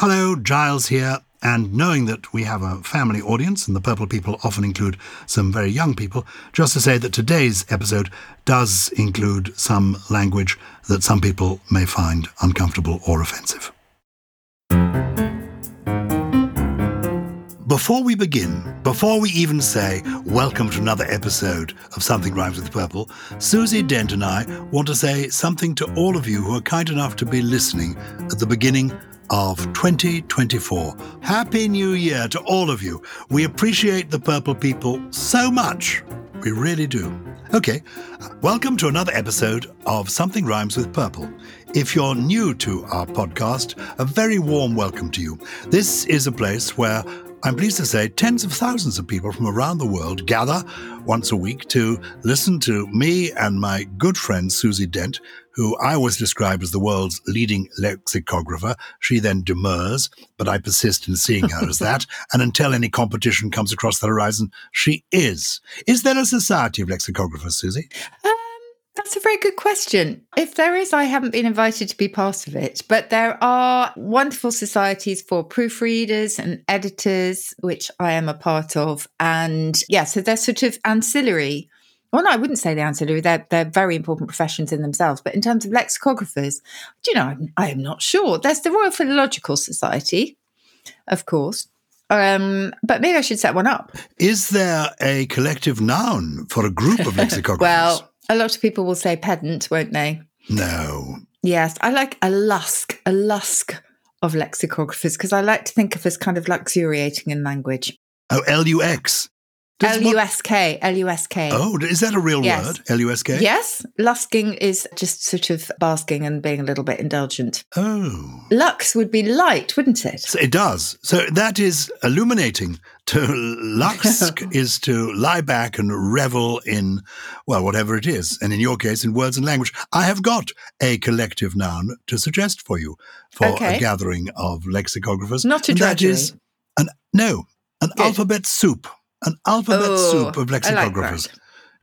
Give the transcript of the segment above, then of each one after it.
Hello, Gyles here. And knowing that we have a family audience and the Purple people often include some very young people, just to say that today's episode does include some language that some people may find uncomfortable or offensive. Before we begin, before we even say welcome to another episode of Something Rhymes with Purple, Susie Dent and I want to say something to all of you who are kind enough to be listening at the beginning of 2024. Happy New Year to all of you. We appreciate the Purple people so much. We really do. Okay, welcome to another episode of Something Rhymes with Purple. If you're new to our podcast, a very warm welcome to you. This is a place where I'm pleased to say tens of thousands of people from around the world gather once a week to listen to me and my good friend Susie Dent, who I always describe as the world's leading lexicographer. She then demurs, but I persist in seeing her as that. And until any competition comes across the horizon, she is. Is there a society of lexicographers, Susie? Uh, A very good question. If there is, I haven't been invited to be part of it, but there are wonderful societies for proofreaders and editors, which I am a part of. And yeah, so they're sort of ancillary. Well, no, I wouldn't say they're ancillary. They're, they're very important professions in themselves. But in terms of lexicographers, do you know, I'm, I am not sure. There's the Royal Philological Society, of course. Um, but maybe I should set one up. Is there a collective noun for a group of lexicographers? well, a lot of people will say pedant, won't they? No. Yes, I like a lusk, a lusk of lexicographers because I like to think of as kind of luxuriating in language. Oh, L U X. L U S K. L U S K. Oh, is that a real Yes. word? L U S K? Yes, lusking is just sort of basking and being a little bit indulgent. Oh. Lux would be light, wouldn't it? So it does. So that is illuminating. To lux is to lie back and revel in, well, whatever it is. And in your case, in words and language. I have got a collective noun to suggest for you for a gathering of lexicographers. Not a and that is an no, an Good. alphabet soup. An alphabet Oh, soup of I like lexicographers.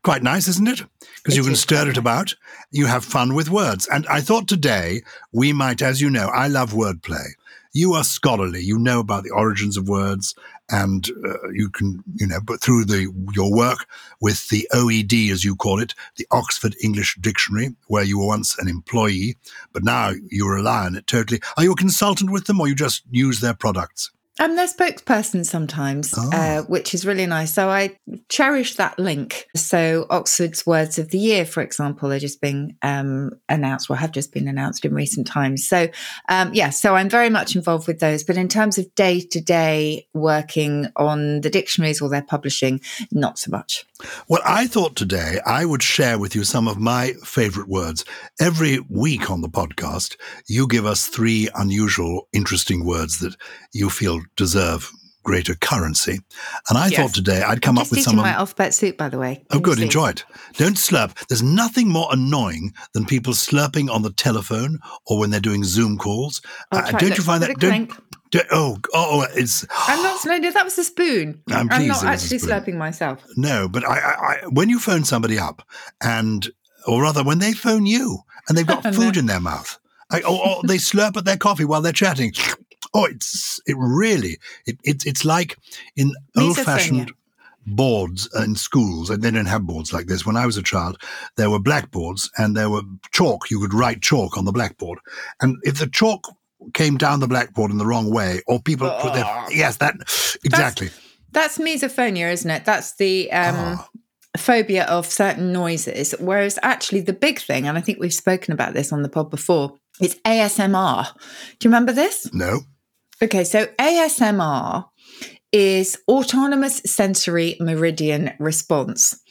Quite nice, isn't it? Because you can stir it about. You have fun with words. And I thought today we might, as you know, I love wordplay. You are scholarly. You know about the origins of words, and uh, you can, you know, but through the your work with the OED, as you call it, the Oxford English Dictionary, where you were once an employee, but now you rely on it totally. Are you a consultant with them, or you just use their products? I'm their spokesperson sometimes, Oh. uh, which is really nice. So I cherish that link. So Oxford's Words of the Year, for example, are just being um, announced, or have just been announced in recent times. So um, yeah, so I'm very much involved with those. But in terms of day to day working on the dictionaries or their publishing, not so much. Well, I thought today I would share with you some of my favorite words. Every week on the podcast, you give us three unusual, interesting words that you feel deserve greater currency. And I Yes. thought today I'd come I'm up with some my alphabet soup, by the way. Oh, good. Enjoy it. Don't slurp. There's nothing more annoying than people slurping on the telephone or when they're doing Zoom calls. Uh, don't look, you find that? Don't, don't- oh, oh, it's. I'm not slurping. That was a spoon. I'm pleased not it was a actually slurping myself. No, but I, I, I, when you phone somebody up, and or rather, when they phone you and they've got No. food in their mouth, I, or, or they slurp at their coffee while they're chatting. Oh, it's it really it, it's it's like in old fashioned boards in schools, and they didn't have boards like this. When I was a child, there were blackboards and there were chalk. You could write chalk on the blackboard, and if the chalk came down the blackboard in the wrong way, or people put their Oh. yes, that exactly. That's misophonia, isn't it? That's the um, Ah. phobia of certain noises. Whereas actually, the big thing, and I think we've spoken about this on the pod before, is ASMR. Do you remember this? No. Okay, so ASMR is autonomous sensory meridian response.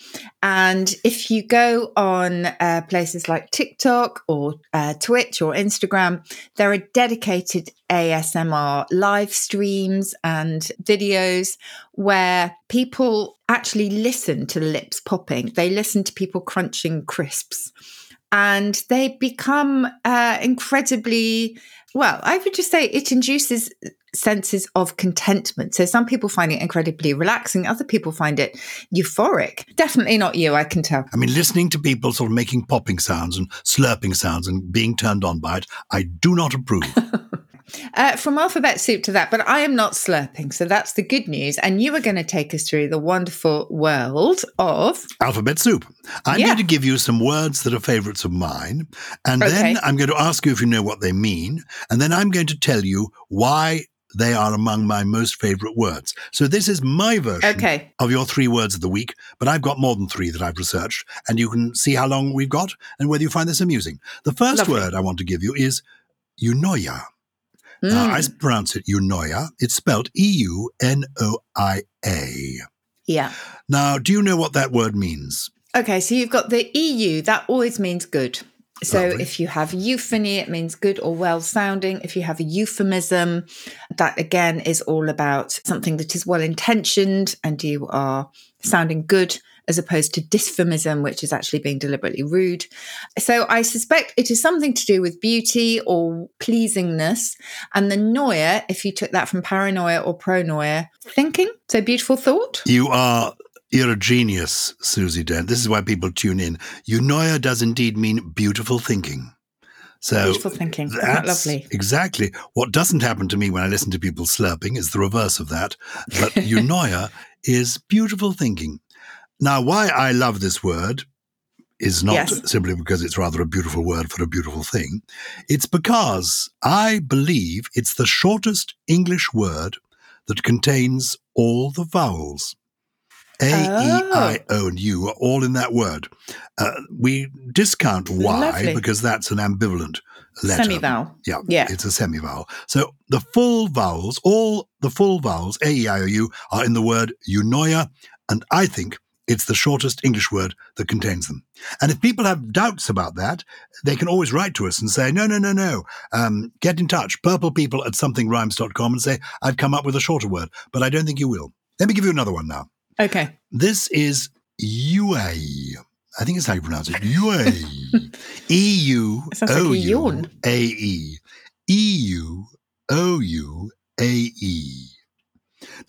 And if you go on uh, places like TikTok or uh, Twitch or Instagram, there are dedicated ASMR live streams and videos where people actually listen to lips popping. They listen to people crunching crisps and they become uh, incredibly well i would just say it induces senses of contentment. So some people find it incredibly relaxing other people find it euphoric. Definitely not you i can tell. I mean, listening to people sort of making popping sounds and slurping sounds and being turned on by it, I do not approve. Uh, from alphabet soup to that, but I am not slurping, so that's the good news. And you are going to take us through the wonderful world of Alphabet soup. I'm Yeah. going to give you some words that are favorites of mine, and then I'm going to ask you if you know what they mean, and then I'm going to tell you why they are among my most favorite words. So this is my version okay. of your three words of the week, but I've got more than three that I've researched, and you can see how long we've got and whether you find this amusing. The first Lovely. word I want to give you is eunoia. Now, I Mm, pronounce it eunoia. It's spelled E U N O I A. yeah. Now, do you know what that word means? Okay, so you've got the EU, that always means good. So Lovely. if you have euphony, it means good or well sounding. If you have a euphemism, that again is all about something that is well intentioned and you are sounding good as opposed to dysphemism, which is actually being deliberately rude. So I suspect it is something to do with beauty or pleasingness. And the noia, if you took that from paranoia or pronoia, thinking, so beautiful thought. You are you're a genius, Susie Dent. This is why people tune in. Eunoia does indeed mean beautiful thinking. So Beautiful thinking. Isn't that that's lovely? exactly what doesn't happen to me when I listen to people slurping is the reverse of that. But eunoia is beautiful thinking. Now, why I love this word is not Yes. simply because it's rather a beautiful word for a beautiful thing. It's because I believe it's the shortest English word that contains all the vowels. A, E, I, O, and U are all in that word. Uh, we discount Y Lovely. because that's an ambivalent letter. Semi-vowel. Yeah, Yeah. it's a semivowel. So the full vowels, all the full vowels, A, E, I, O, U, are in the word eunoia, and I think it's the shortest English word that contains them. And if people have doubts about that, they can always write to us and say, no, no, no, no. Um, get in touch, purplepeople at somethingrhymes.com and say, I've come up with a shorter word, but I don't think you will. Let me give you another one now. Okay. This is UA. I think it's how you pronounce it. UA. E U Sounds like a O U. A E. E U O U A E.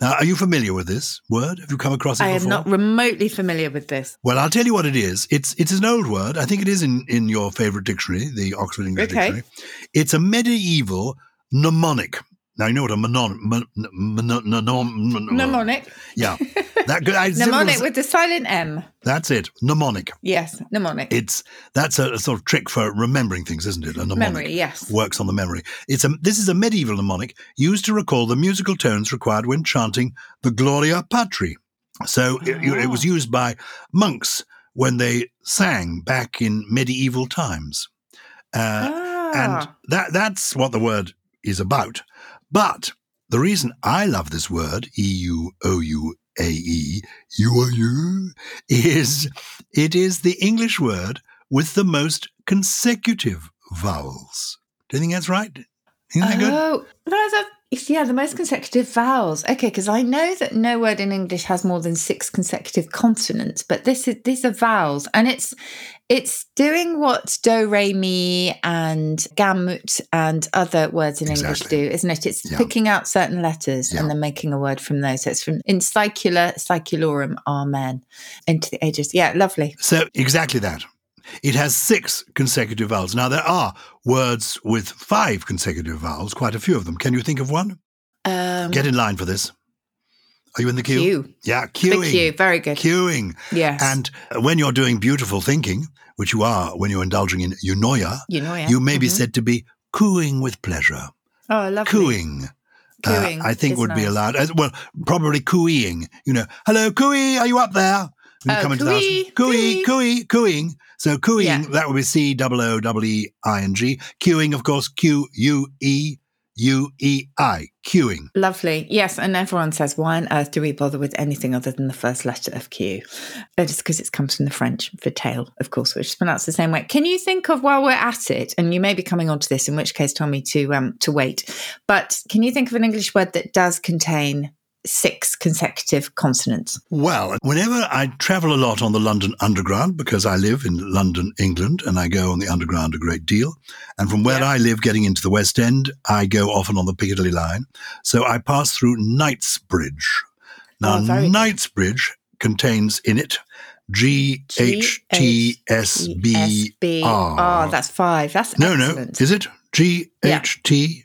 Now, are you familiar with this word? Have you come across it I am not remotely familiar with this. Well, I'll tell you what it is. It's it's an old word. I think it is in, in your favorite dictionary, the Oxford English Okay. Dictionary. It's a medieval mnemonic. Now you know what a mnemonic. Yeah, that good. Mnemonic with the silent M. That's it. Mnemonic. Yes, mnemonic. It's that's a, a sort of trick for remembering things, isn't it? A mnemonic Memory, yes. works on the memory. It's a this is a medieval mnemonic used to recall the musical tones required when chanting the Gloria Patri. So it, it was Ah. used by monks when they sang back in medieval times, uh, and Ah, that that's what the word is about. But the reason I love this word, E U O U A E, U O U, is it is the English word with the most consecutive vowels. Do you think that's right? Isn't that good? oh, no, that, yeah, the most consecutive vowels. Okay, because I know that no word in English has more than six consecutive consonants, but this is these are vowels, and it's it's doing what do, re, mi, and gamut and other words in English do, isn't it? It's Yeah. picking out certain letters Yeah. and then making a word from those. So it's from in saecula, saeculorum, Amen, into the ages. Yeah, lovely. So exactly that. It has six consecutive vowels. Now there are words with five consecutive vowels, quite a few of them. Can you think of one? Um, Get in line for this. Are you in the queue? Q. Yeah, The queuing. Very good. Queuing. Yes. And when you're doing beautiful thinking, which you are when you're indulging in eunoia, you know, you may be Mhm. said to be cooing with pleasure. Oh, lovely. Cooing. uh, Cooing I think would be allowed. Well, probably cooing. You know, hello, cooey, are you up there? You Oh, come into the cooey, house, cooey, cooey, cooing. So cooing, Yeah. that would be C O O W E I N G. Queuing, of course, Q U E U E I. Queuing. Lovely. Yes. And everyone says, why on earth do we bother with anything other than the first letter of Q? It's because it comes from the French for tail, of course, which is pronounced the same way. Can you think of while we're at it, and you may be coming on to this, in which case tell me to um to wait, but can you think of an English word that does contain six consecutive consonants? Well, whenever I travel a lot on the London Underground, because I live in London, England, and I go on the Underground a great deal. And from where Yeah. I live, getting into the West End, I go often on the Piccadilly line. So I pass through Knightsbridge. Now, Oh, very good. Knightsbridge contains in it G H T S B R. Oh, that's five. That's No, excellent. no. Is it G H T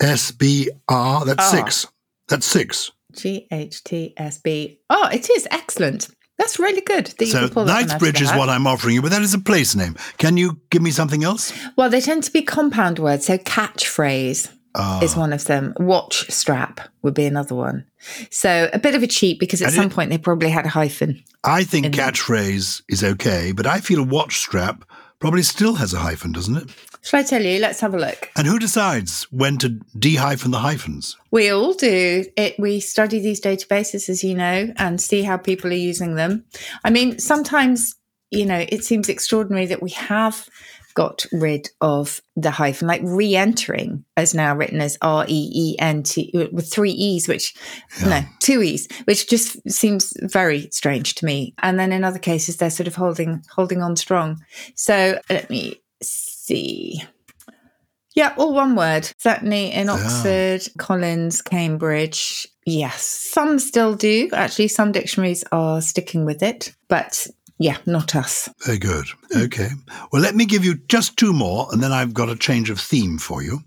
S B R. That's Ah. six. That's six. G H T S B. Oh, it is excellent. That's really good. That So can pull that one out of Knightsbridge is what I'm offering you, but that is a place name. Can you give me something else? Well, they tend to be compound words. So catchphrase Ah. is one of them. Watch strap would be another one. So a bit of a cheat because at some it- point they probably had a hyphen. I think catchphrase is okay, but I feel watch strap probably still has a hyphen, doesn't it? Shall I tell you? Let's have a look. And who decides when to de-hyphen the hyphens? We all do it. We study these databases, as you know, and see how people are using them. I mean, sometimes, you know, it seems extraordinary that we have got rid of the hyphen, like re-entering as now written as R E E N T with three E's, which no, two E's, which just seems very strange to me. And then in other cases, they're sort of holding holding on strong. So let me see. Yeah, all one word. Certainly in Oxford, Collins, Cambridge. Yes, some still do. Actually, some dictionaries are sticking with it, but yeah, not us. Very good. Okay. Well, let me give you just two more, and then I've got a change of theme for you.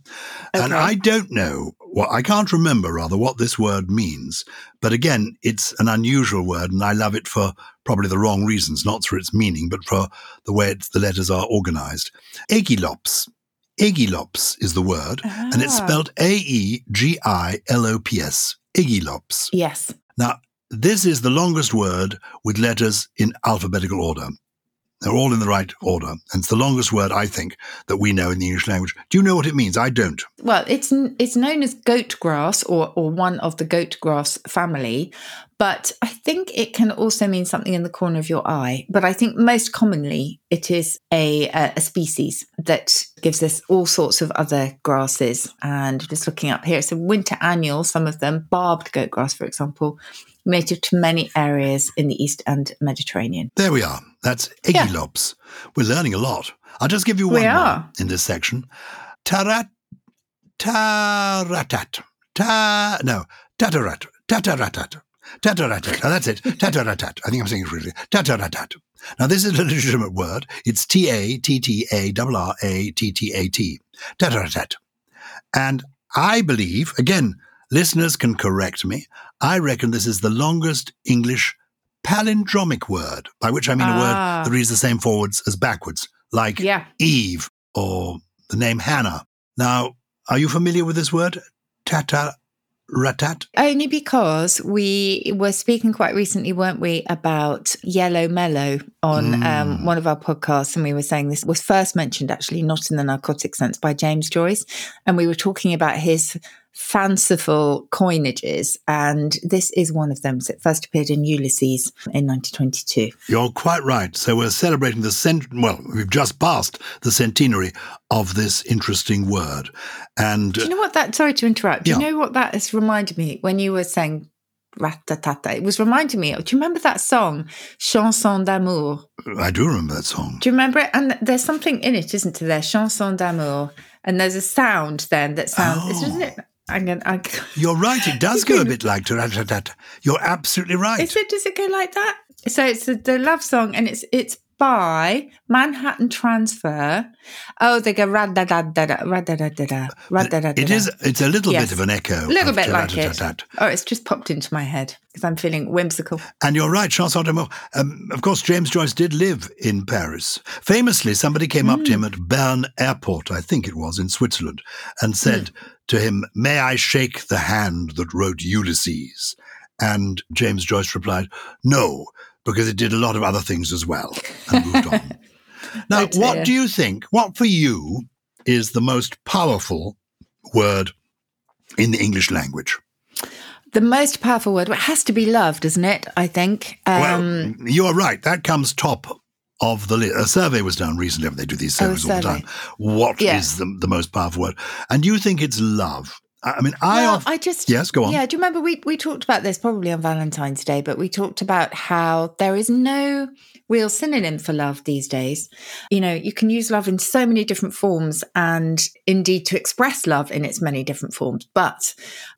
Okay. And I don't know, well, I can't remember rather what this word means. But again, it's an unusual word, and I love it for probably the wrong reasons, not for its meaning, but for the way it's, the letters are organized. Aegilops. Aegilops is the word, and it's Ah. spelled A E G I L O P S. Aegilops. Yes. Now, this is the longest word with letters in alphabetical order. They're all in the right order. And it's the longest word, I think, that we know in the English language. Do you know what it means? I don't. Well, it's it's known as goat grass or or one of the goat grass family, but I think it can also mean something in the corner of your eye. But I think most commonly it is a a, a species that gives us all sorts of other grasses. And just looking up here, it's a winter annual. Some of them barbed goat grass, for example, native to many areas in the east and Mediterranean. There we are. That's Yeah. We're learning a lot. I'll just give you We one more in this section. Tarat, taratat. Ta, no, tatarat, tataratat. Tataratat. Now that's it. Tataratat. I think I'm saying it really. Tataratat. Now this is a legitimate word. It's T A T T A R R A T T A T. Tataratat. And I believe, again, listeners can correct me, I reckon this is the longest English palindromic word, by which I mean a Ah. word that reads the same forwards as backwards, like Yeah. Eve or the name Hannah. Now, are you familiar with this word? Tataratat? Only because we were speaking quite recently, weren't we, about yellow mellow on Mm. um, one of our podcasts. And we were saying this was first mentioned, actually, not in the narcotic sense, by James Joyce. And we were talking about his fanciful coinages. And this is one of them. So it first appeared in Ulysses in 1922. You're quite right. So we're celebrating the cent. Well, we've just passed the centenary of this interesting word, and Do you know what that, sorry to interrupt, do you know what that has reminded me when you were saying ratatata? It was reminding me do you remember that song, Chanson d'amour? Uh, I do remember that song. Do you remember it? And there's something in it, isn't there? Chanson d'amour. And there's a sound then that sounds, Oh. isn't it? I'm gonna, I, You're right. It does go a bit like tataratat. You're absolutely right. is it, does it go like that? So it's the, the love song and it's, it's by Manhattan Transfer. Oh, they go rad da da da da rad da da da da rad da da da. It is. It's a little Yes. bit of an echo. a little bit like it. Oh, it's just popped into my head because I'm feeling whimsical. And you're right, Chanson d'amour. Um, of course, James Joyce did live in Paris. Famously, somebody came up to him at Bern Airport, I think it was, in Switzerland, and said to him, May I shake the hand that wrote Ulysses? And James Joyce replied, No, because it did a lot of other things as well, and moved on. now, Oh, dear. what do you think, what for you is the most powerful word in the English language? The most powerful word, well, it has to be love, doesn't it? I think. Um, well, you are right. That comes top of the list. A survey was done recently. They do these Oh, surveys all the time. What is Yeah. the, the most powerful word? And you think it's love? I mean, I. well, of- I just yes, go on. Yeah, do you remember we we talked about this probably on Valentine's Day, but we talked about how there is no real synonym for love these days. You know, you can use love in so many different forms and indeed to express love in its many different forms, but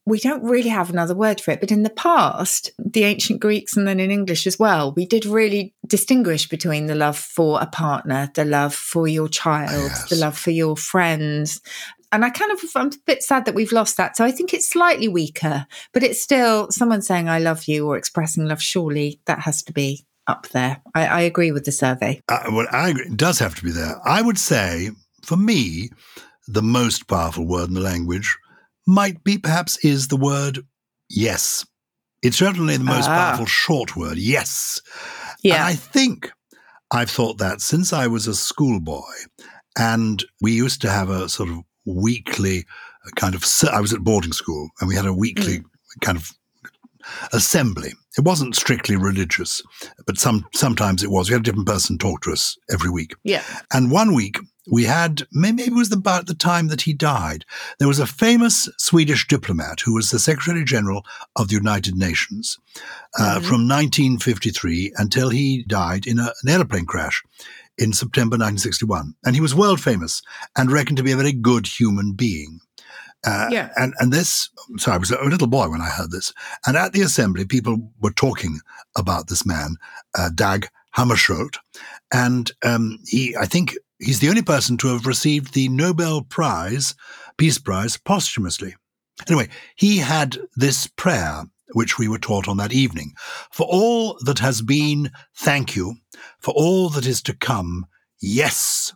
we don't really have another word for it. But in the past, the ancient Greeks and then in English as well, we did really distinguish between the love for a partner, the love for your child, Yes. the love for your friends. And I kind of, I'm a bit sad that we've lost that. So I think it's slightly weaker, but it's still someone saying, I love you or expressing love. Surely that has to be up there. I, I agree with the survey. Uh, well, I agree. It does have to be there. I would say, for me, the most powerful word in the language might be, perhaps, is the word yes. It's certainly the most Ah. powerful short word, yes. Yeah. And I think I've thought that since I was a schoolboy. And we used to have a sort of weekly uh, kind of, I was at boarding school and we had a weekly kind of assembly. It wasn't strictly religious, but some sometimes it was. We had a different person talk to us every week. yeah. And one week we had, maybe it was about the time that he died, there was a famous Swedish diplomat who was the Secretary General of the United Nations uh, Mhm. from 1953 until he died in a, an airplane crash in September 1961. And he was world famous and reckoned to be a very good human being. Uh, Yeah. And and this, so I was a little boy when I heard this. And at the assembly, people were talking about this man, uh, Dag Hammarskjöld, and um, he, I think, he's the only person to have received the Nobel Prize, Peace Prize, posthumously. Anyway, he had this prayer which we were taught on that evening: "For all that has been, thank you. For all that is to come, yes."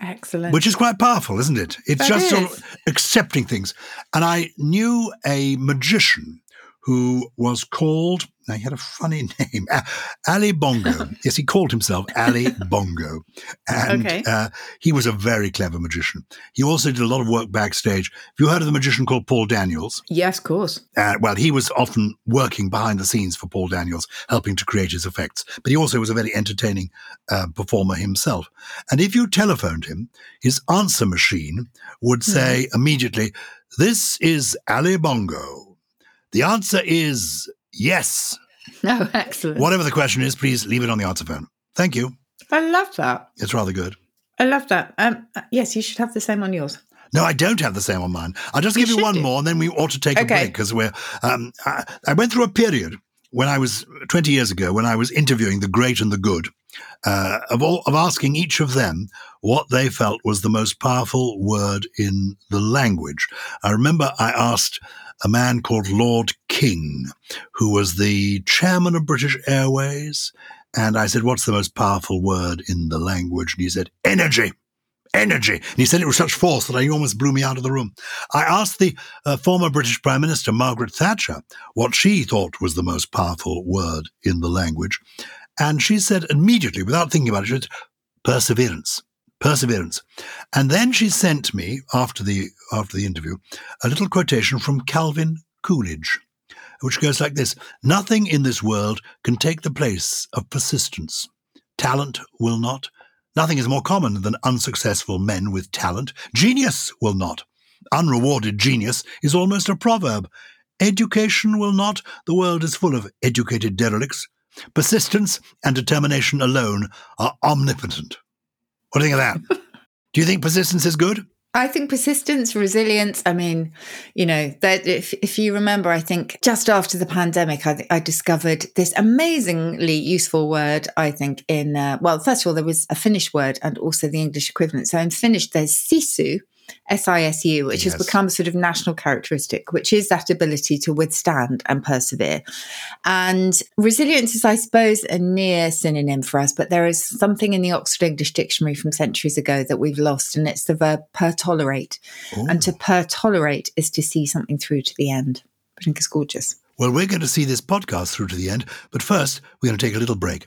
Excellent. Which is quite powerful, isn't it? It's That just sort of accepting things. And I knew a magician who was called, now he had a funny name, Ali Bongo. yes, he called himself Ali Bongo. And Okay. uh, he was a very clever magician. He also did a lot of work backstage. Have you heard of the magician called Paul Daniels? yes, of course. Uh, well, he was often working behind the scenes for Paul Daniels, helping to create his effects. But he also was a very entertaining uh, performer himself. And if you telephoned him, his answer machine would say immediately, This is Ali Bongo. The answer is yes. No, excellent. Whatever the question is, please leave it on the answer phone. Thank you. I love that. It's rather good. I love that. Um, uh, yes, you should have the same on yours. No, I don't have the same on mine. I'll just You give you one do. more, and then we ought to take a break because we're. Um, I, I went through a period when I was twenty years ago when I was interviewing the great and the good, uh, of all of asking each of them what they felt was the most powerful word in the language. I remember I asked a man called Lord King, who was the chairman of British Airways, and I said, "What's the most powerful word in the language?" And he said, "Energy." energy. And he said it with such force that he almost blew me out of the room. I asked the uh, former British Prime Minister, Margaret Thatcher, what she thought was the most powerful word in the language. And she said immediately, without thinking about it, said, perseverance. Perseverance. And then she sent me, after the, after the interview, a little quotation from Calvin Coolidge, which goes like this Nothing in this world can take the place of persistence. Talent will not. Nothing is more common than unsuccessful men with talent. Genius will not. Unrewarded genius is almost a proverb. Education will not. The world is full of educated derelicts. Persistence and determination alone are omnipotent. What do you think of that? do you think persistence is good? I think persistence, resilience. I mean, you know, that if, if you remember, I think just after the pandemic, I, I discovered this amazingly useful word. I think in uh, well, first of all, there was a Finnish word and also the English equivalent. So in Finnish, there's sisu, S I S U, which Yes. has become a sort of national characteristic, which is that ability to withstand and persevere. And resilience is, I suppose, a near synonym for us, but there is something in the Oxford English Dictionary from centuries ago that we've lost, and it's the verb pertolerate. Ooh. And to pertolerate is to see something through to the end. I think it's gorgeous. Well, we're going to see this podcast through to the end, but first, we're going to take a little break.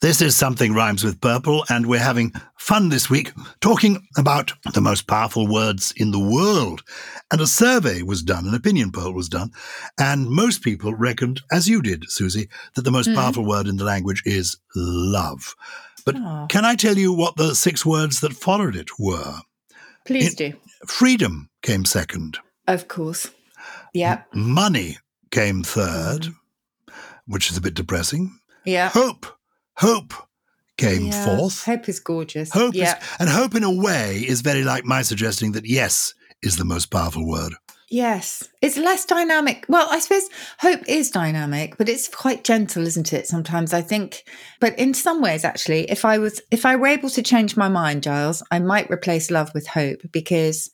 This is Something Rhymes with Purple, and we're having fun this week talking about the most powerful words in the world. And a survey was done, an opinion poll was done, and most people reckoned, as you did, Susie, that the most powerful word in the language is love. But Oh. can I tell you what the six words that followed it were? Please It- do. Freedom came second, Of course. Yeah. money came third, Mm. which is a bit depressing. Yeah. Hope, hope came Yeah. fourth. Hope is gorgeous. Hope yeah. is, and hope in a way is very like my suggesting that yes is the most powerful word. Yes. It's less dynamic. Well, I suppose hope is dynamic, but it's quite gentle, isn't it? Sometimes I think, but in some ways, actually, if I was, if I were able to change my mind, Gyles, I might replace love with hope because,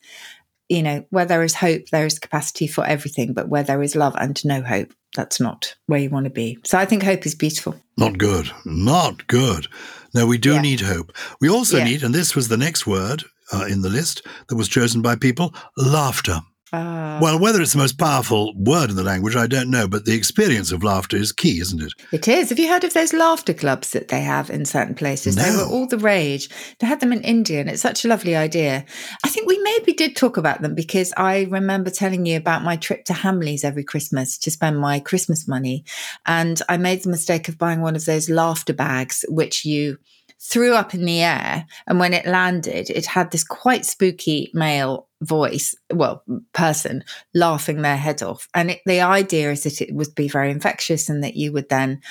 you know, where there is hope, there is capacity for everything, but where there is love and no hope, that's not where you want to be. So I think hope is beautiful. Not good. Not good. No, we do Yeah. need hope. We also Yeah. need, and this was the next word uh, in the list that was chosen by people laughter. Ah, Well, whether it's the most powerful word in the language, I don't know, but the experience of laughter is key, isn't it? It is. Have you heard of those laughter clubs that they have in certain places? They were all the rage. They had them in India, and it's such a lovely idea. I think we maybe did talk about them because I remember telling you about my trip to Hamleys every Christmas to spend my Christmas money. And I made the mistake of buying one of those laughter bags, which you threw up in the air. And when it landed, it had this quite spooky male voice, well, person laughing their head off. And it, the idea is that it would be very infectious and that you would then,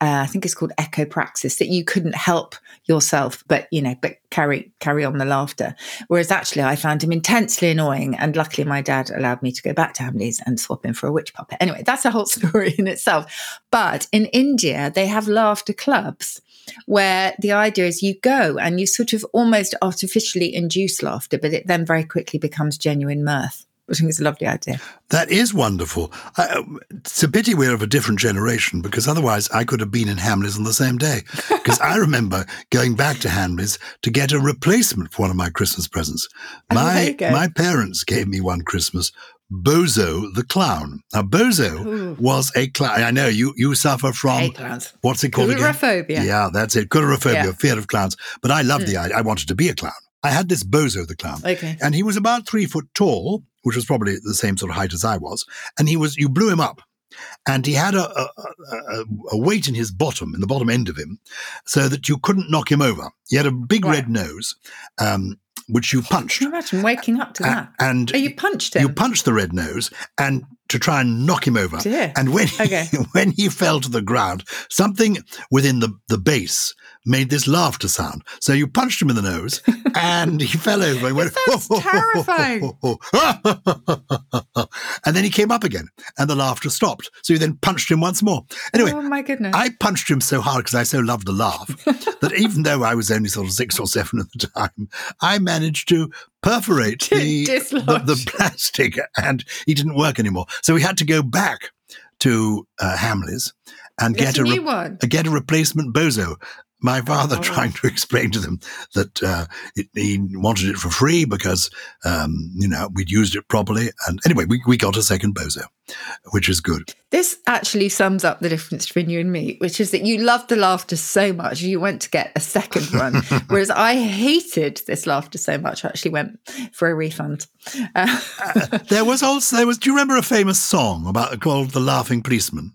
uh, I think it's called echopraxis, that you couldn't help yourself, but you know, but carry carry on the laughter. Whereas actually, I found him intensely annoying, and luckily, my dad allowed me to go back to Hamleys and swap him for a witch puppet. Anyway, that's a whole story in itself. But in India, they have laughter clubs where the idea is you go and you sort of almost artificially induce laughter, but it then very quickly becomes genuine mirth. I think it's a lovely idea. That is wonderful. I, um, it's a pity we're of a different generation because otherwise I could have been in Hamleys on the same day. Because I remember going back to Hamleys to get a replacement for one of my Christmas presents. Oh, My go. my parents gave me one Christmas. Bozo the clown. Now Bozo Ooh. was a clown. I know you you suffer from what's it called again? Coulrophobia. Yeah, that's it. Coulrophobia, Yeah. Fear of clowns. But I loved the idea. I wanted to be a clown. I had this Bozo the clown. Okay. And he was about three foot tall, which was probably the same sort of height as I was. And he was, you blew him up. And he had a, a, a, a weight in his bottom, in the bottom end of him, so that you couldn't knock him over. He had a big Right. red nose, um, which you punched. Can you imagine waking up to that? and Oh, you punched him. you punched the red nose and to try and knock him over. Dear. And when he, Okay. when he fell to the ground, something within the, the base made this laughter sound. So you punched him in the nose and he fell over and went, sounds terrifying. and then he came up again and the laughter stopped. So you then punched him once more. Anyway, oh my goodness. I punched him so hard because I so loved to laugh that even though I was only sort of six or seven at the time, I managed to perforate the, the, the plastic and he didn't work anymore. So we had to go back to uh, Hamleys and Get get a re- get a replacement bozo. My father Oh. trying to explain to them that uh, it, he wanted it for free because um, you know we'd used it properly, and anyway, we, we got a second bozo, which is good. This actually sums up the difference between you and me, which is that you loved the laughter so much you went to get a second one, whereas I hated this laughter so much I actually went for a refund. Uh, There was also there was. Do you remember a famous song about called "The Laughing Policeman"?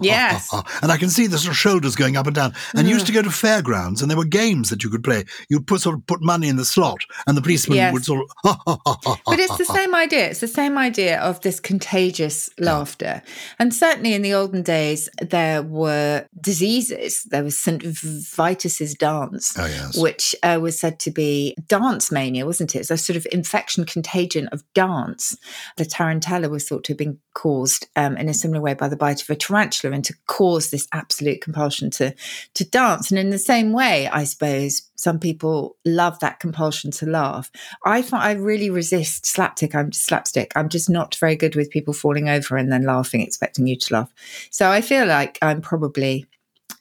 Yes. and I can see the sort of shoulders going up and down. And you used to go to fairgrounds, and there were games that you could play. You'd put sort of put money in the slot, and the policeman Yes. would sort of. but it's the same idea. It's the same idea of this contagious laughter. And certainly in the olden days, there were diseases. There was St. Vitus's dance, Oh, yes. which uh, was said to be dance mania, wasn't it? It's a sort of infection contagion of dance. The tarantella was thought to have been caused um, in a similar way by the bite of a tarantula and to cause this absolute compulsion to, to dance. And in the same way, I suppose, some people love that compulsion to laugh. I find I really resist slapstick. I'm slapstick. I'm just not very good with people falling over and then laughing, expecting you to laugh. So I feel like I'm probably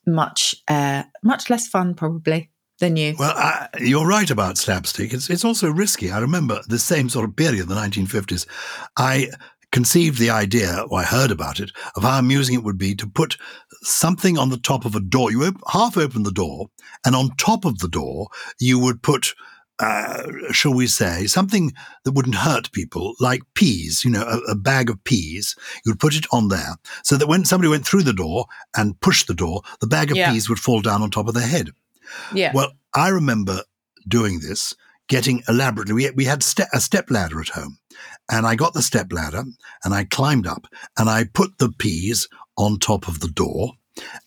much uh, much less fun probably than you. Well, I, you're right about slapstick. It's it's also risky. I remember the same sort of period, the 1950s. I conceived the idea, or I heard about it, of how amusing it would be to put something on the top of a door. You op- half open the door, and on top of the door, you would put, uh, shall we say, something that wouldn't hurt people, like peas, you know, a, a bag of peas. You would put it on there so that when somebody went through the door and pushed the door, the bag of Yeah. peas would fall down on top of their head. Yeah. Well, I remember doing this, getting elaborately. We, we had ste- a step ladder at home, and I got the step ladder and I climbed up and I put the peas on top of the door.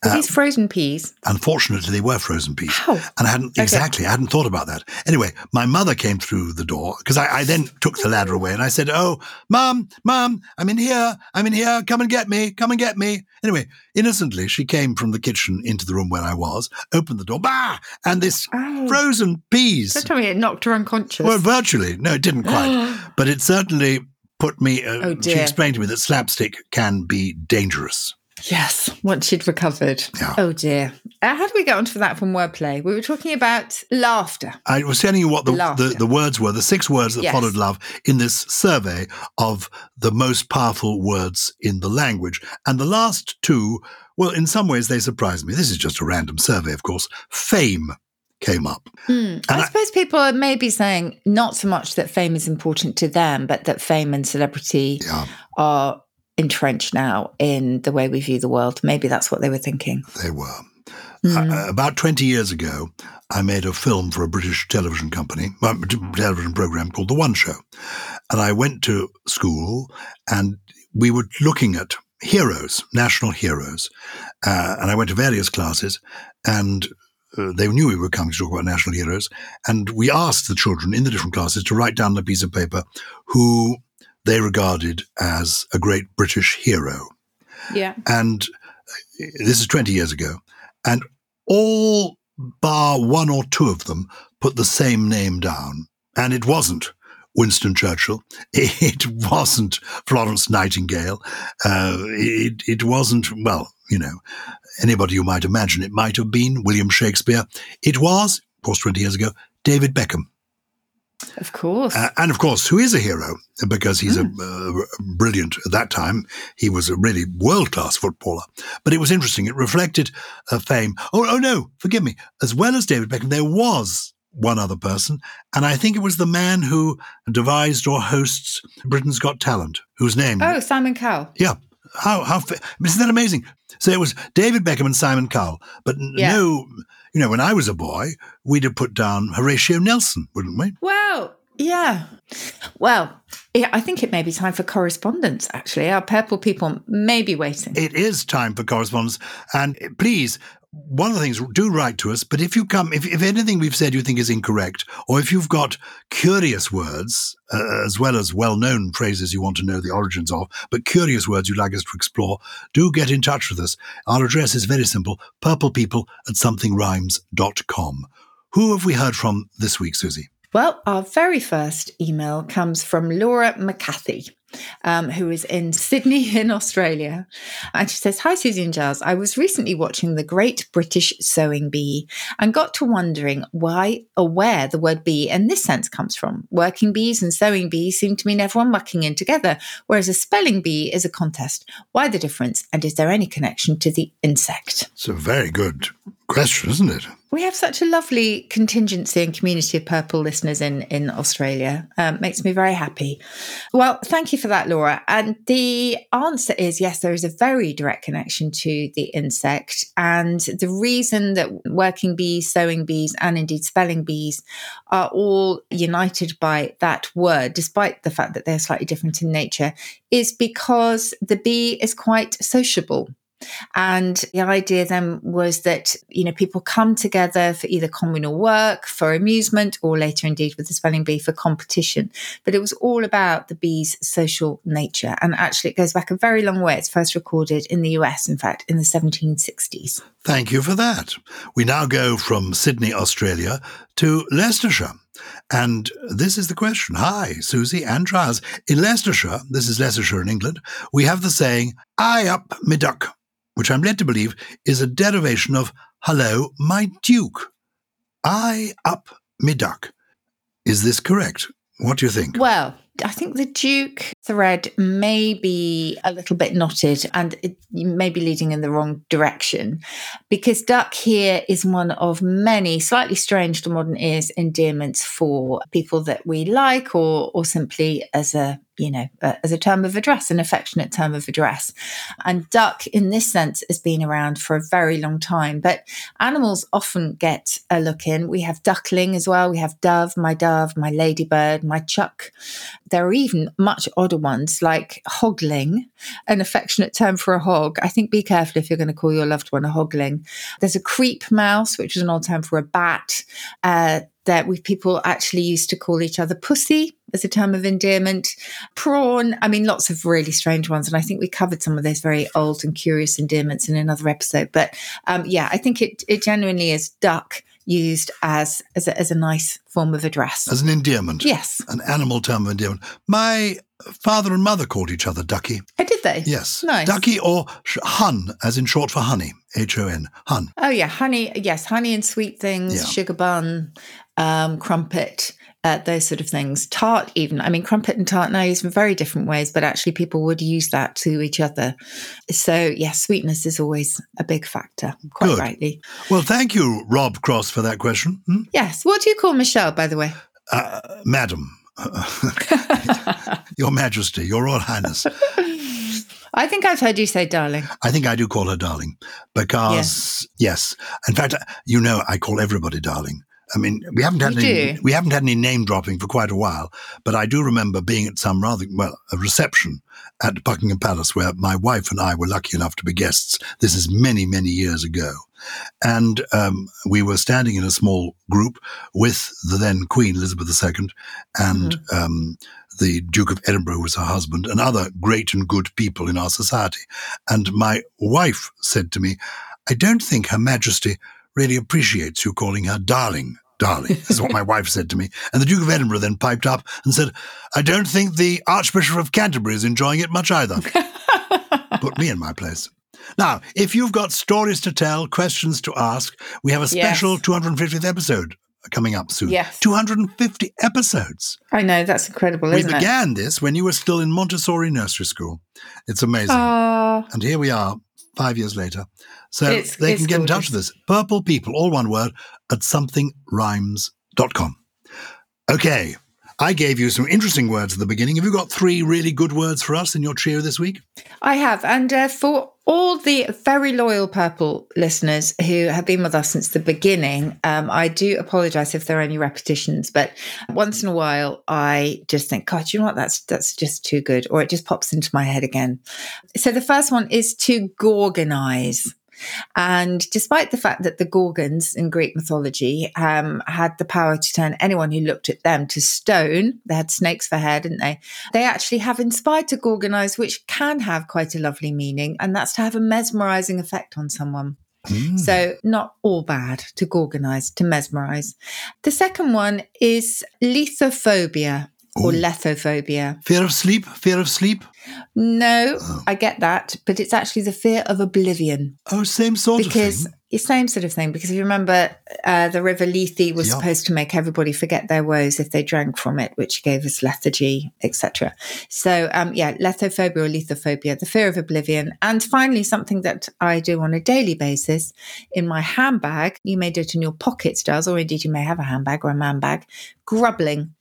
Are uh, these frozen peas? Unfortunately, they were frozen peas. How? And I hadn't exactly, I hadn't thought about that. Anyway, my mother came through the door because I, I then took the ladder away and I said, Oh, mom, mom, I'm in here. I'm in here. Come and get me. Come and get me. Anyway, innocently, she came from the kitchen into the room where I was, opened the door, bah! And this Oh. frozen peas. Don't tell me it knocked her unconscious. Well, virtually. No, it didn't quite. but it certainly put me, uh, Oh, she explained to me that slapstick can be dangerous. Yes, once she'd recovered. Yeah. Oh dear. Uh, how do we get onto that from wordplay? We were talking about laughter. I was telling you what the, the, the words were, the six words that Yes. followed love in this survey of the most powerful words in the language. And the last two, well, in some ways they surprised me. This is just a random survey, of course. Fame came up. Hmm. I, I- suppose people are maybe saying not so much that fame is important to them, but that fame and celebrity Yeah, are entrenched now in the way we view the world. Maybe that's what they were thinking. they were. Hmm. Uh, about 20 years ago, I made a film for a British television company, a television program called The One Show. And I went to school and we were looking at heroes, national heroes. Uh, and I went to various classes and uh, they knew we were coming to talk about national heroes. And we asked the children in the different classes to write down on a piece of paper who they regarded as a great British hero Yeah. and this is 20 years ago, and all bar one or two of them put the same name down. And it wasn't Winston Churchill. It wasn't Florence Nightingale. Uh, it, it wasn't, well, you know, anybody you might imagine. It might have been William Shakespeare. It was, of course, 20 years ago, David Beckham. Of course. Uh, and of course, who is a hero because he's a uh, brilliant at that time. He was a really world class footballer. But it was interesting. It reflected uh, fame. Oh, oh no, forgive me. As well as David Beckham, there was one other person, and I think it was the man who devised or hosts Britain's Got Talent, whose name. oh, Simon Cowell. Yeah. How how isn't that amazing? So it was David Beckham and Simon Cowell, but Yeah. no, you know, when I was a boy, we'd have put down Horatio Nelson, wouldn't we? Well, yeah. Well, yeah, I think it may be time for correspondence, actually. Our purple people may be waiting. It is time for correspondence. And eh, please, one of the things, do write to us. But if you come, if, if anything we've said you think is incorrect, or if you've got curious words, uh, as well as well known phrases you want to know the origins of, but curious words you'd like us to explore, do get in touch with us. Our address is very simple purplepeople at somethingrhymes.com. Who have we heard from this week, Susie? Well, our very first email comes from Laura McCarthy. Um, who is in Sydney in Australia. And she says, Hi, Susie and Gyles. I was recently watching The Great British Sewing Bee and got to wondering why or where the word bee in this sense comes from. Working bees and sewing bees seem to mean everyone mucking in together, whereas a spelling bee is a contest. Why the difference? And is there any connection to the insect? A very good question, isn't it? We have such a lovely contingency and community of purple listeners in in Australia. Um, makes me very happy. Well, thank you for that, Laura. And the answer is yes, there is a very direct connection to the insect. And the reason that working bees, sewing bees, and indeed spelling bees are all united by that word, despite the fact that they're slightly different in nature, is because the bee is quite sociable. And the idea then was that, you know, people come together for either communal work, for amusement, or later indeed with the spelling bee for competition. But it was all about the bee's social nature. And actually, it goes back a very long way. It's first recorded in the US, in fact, in the 1760s. Thank you for that. We now go from Sydney, Australia to Leicestershire. And this is the question. Hi, Susie and Gyles. In Leicestershire, this is Leicestershire in England, we have the saying, I up me duck, which I'm led to believe is a derivation of hello, my duke. I up me duck. Is this correct? What do you think? Well, I think the Duke thread may be a little bit knotted and it may be leading in the wrong direction because duck here is one of many slightly strange to modern ears endearments for people that we like or, or simply as a you know, uh, as a term of address, an affectionate term of address. And duck, in this sense, has been around for a very long time. But animals often get a look in. We have duckling as well. We have dove, my dove, my ladybird, my chuck. There are even much odder ones like hogling, an affectionate term for a hog. I think be careful if you're going to call your loved one a hogling. There's a creep mouse, which is an old term for a bat. Uh, that we people actually used to call each other pussy as a term of endearment. Prawn, I mean, lots of really strange ones. And I think we covered some of those very old and curious endearments in another episode. But um, yeah, I think it, it genuinely is duck used as as a, as a nice form of address. As an endearment. Yes. An animal term of endearment. My father and mother called each other Ducky. Oh, did they? Yes. Nice. Ducky or Hun, as in short for honey. H O N. Hun. Oh, yeah. Honey. Yes. Honey and sweet things, Yeah. sugar bun, um, crumpet. Uh, those sort of things. Tart, even. I mean, crumpet and tart now used in very different ways, but actually people would use that to each other. So, yes, sweetness is always a big factor, quite Good. rightly. Well, thank you, Rob Cross, for that question. Hmm? Yes. What do you call Michelle, by the way? Uh, Madam. Your Majesty, Your Royal Highness. I think I've heard you say darling. I think I do call her darling because, yes. In fact, you know, I call everybody darling. I mean, we haven't had You any, do? we haven't had any name dropping for quite a while, but I do remember being at some rather well a reception at Buckingham Palace where my wife and I were lucky enough to be guests. This is many many years ago, and um, we were standing in a small group with the then Queen Elizabeth II and um, the Duke of Edinburgh, who was her husband, and other great and good people in our society. And my wife said to me, I don't think Her Majesty really appreciates you calling her darling. Darling, is what my wife said to me. And the Duke of Edinburgh then piped up and said, I don't think the Archbishop of Canterbury is enjoying it much either. Put me in my place. Now, if you've got stories to tell, questions to ask, we have a special Yes. 250th episode coming up soon. Yes. 250 episodes. I know, that's incredible, We isn't it? began this when you were still in Montessori Nursery School. It's amazing. Ah, and here we are, five years later. So they can get in touch with us. Purple People, all one word, at somethingrhymes.com. Okay. I gave you some interesting words at the beginning. Have you got three really good words for us in your trio this week? I have. And uh, for all the very loyal Purple listeners who have been with us since the beginning, um, I do apologise if there are any repetitions, but once in a while I just think, God, you know what? That's that's just too good, or it just pops into my head again. So the first one is to gorgonise. And despite the fact that the Gorgons in Greek mythology um, had the power to turn anyone who looked at them to stone, they had snakes for hair, didn't they? They actually have inspired to Gorgonize, which can have quite a lovely meaning, and that's to have a mesmerizing effect on someone. So, not all bad to Gorgonize, to mesmerize. The second one is lethophobia or Ooh. lethophobia. Fear of sleep? Fear of sleep? No, I get that, but it's actually the fear of oblivion. Oh, same sort because of thing. it's same sort of thing. Because if you remember, uh, the river Lethe was Yeah. supposed to make everybody forget their woes if they drank from it, which gave us lethargy, etc. So, um, yeah, lethophobia or lethophobia, the fear of oblivion, and finally, something that I do on a daily basis in my handbag. You may do it in your pockets, does, or indeed you may have a handbag or a man bag. Grubbling,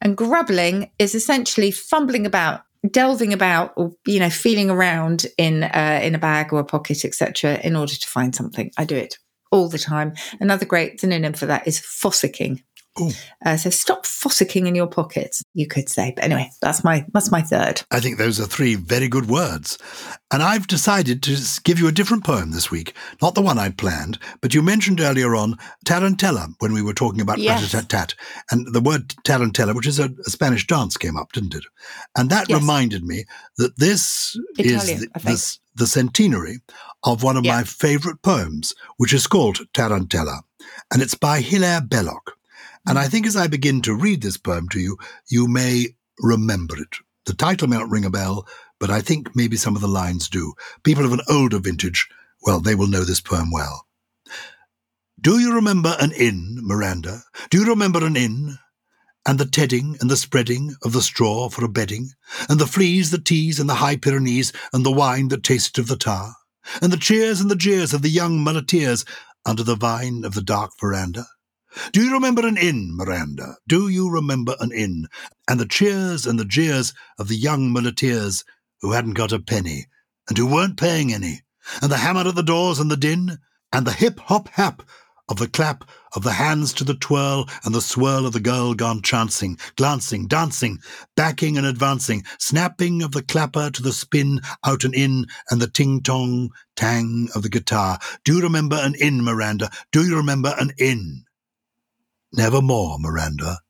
and grubbling is essentially fumbling about delving about or you know feeling around in uh, in a bag or a pocket etc in order to find something i do it all the time another great synonym for that is fossicking. Uh, so stop fossicking in your pockets you could say but anyway that's my that's my third I think those are three very good words. And I've decided to give you a different poem this week. Not the one I'd planned, but you mentioned earlier on Tarantella when we were talking about Yes. rat-a-tat-tat. And the word Tarantella, which is a, a Spanish dance, came up, didn't it? And that Yes. reminded me that this Italian, is the, I the, the centenary of one of Yeah. my favourite poems, which is called Tarantella. And it's by Hilaire Belloc. And. I think as I begin to read this poem to you, you may remember it. The title may not ring a bell, but I think maybe some of the lines do. People of an older vintage, well, they will know this poem well. Do you remember an inn, Miranda? Do you remember an inn? and the tedding and the spreading of the straw for a bedding, and the fleas that tease in the high Pyrenees, and the wine that tasted of the tar, and the cheers and the jeers of the young muleteers under the vine of the dark veranda? Do you remember an inn, Miranda? Do you remember an inn? And the cheers and the jeers of the young muleteers who hadn't got a penny, and who weren't paying any, and the hammer at the doors and the din, and the hip hop hap of the clap of the hands to the twirl and the swirl of the girl gone chancing, glancing, dancing, backing and advancing, snapping of the clapper to the spin out and in, and the ting tong tang of the guitar. Do you remember an inn, Miranda? Do you remember an inn? Never more, Miranda,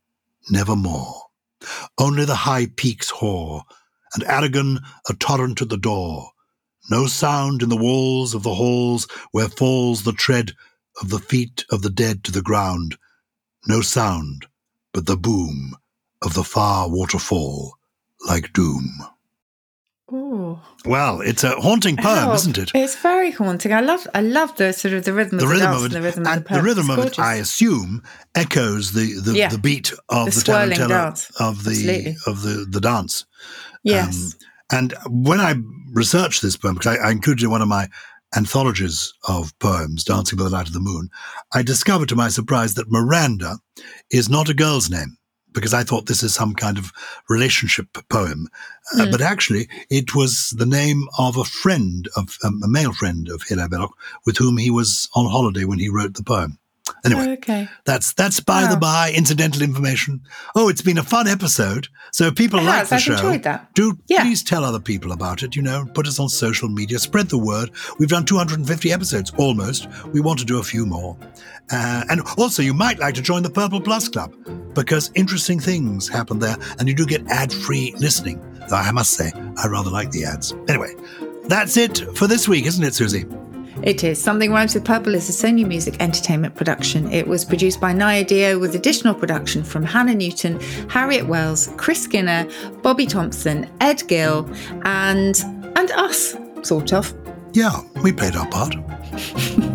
never more. Only the high peaks hoar, and Aragon a torrent at the door. No sound in the walls of the halls where falls the tread of the feet of the dead to the ground. No sound but the boom of the far waterfall like doom. Ooh. Well, it's a haunting poem, Oh, isn't it? It's very haunting. I love I love the sort of the rhythm of the rhythm of it, and the rhythm and of the poem. the rhythm of it. I assume, echoes the the, Yeah. the beat of The the, tarantella dance. of the Absolutely. of the the dance. yes. Um, and when I researched this poem, because I, I included it in one of my anthologies of poems, Dancing by the Light of the Moon, I discovered to my surprise that Miranda is not a girl's name. Because I thought this is some kind of relationship poem, Uh, Hmm. but actually it was the name of a friend of um, a male friend of Hilaire Belloc, with whom he was on holiday when he wrote the poem. Anyway, Oh, okay. that's that's by the by, incidental information. Oh, it's been a fun episode. So if people It like has. the I've show. enjoyed that. Do Yeah. please tell other people about it. You know, put us on social media, spread the word. We've done 250 episodes almost. We want to do a few more. Uh, and also, you might like to join the Purple Plus Club because interesting things happen there, and you do get ad-free listening. Though I must say, I rather like the ads. Anyway, that's it for this week, isn't it, Susie? It is. Something Rhymes with Purple is a Sony Music Entertainment production. It was produced by Naya Dio with additional production from Hannah Newton, Harriet Wells, Chris Skinner, Bobby Thompson, Ed Gill, and and us, sort of. Yeah, we played our part.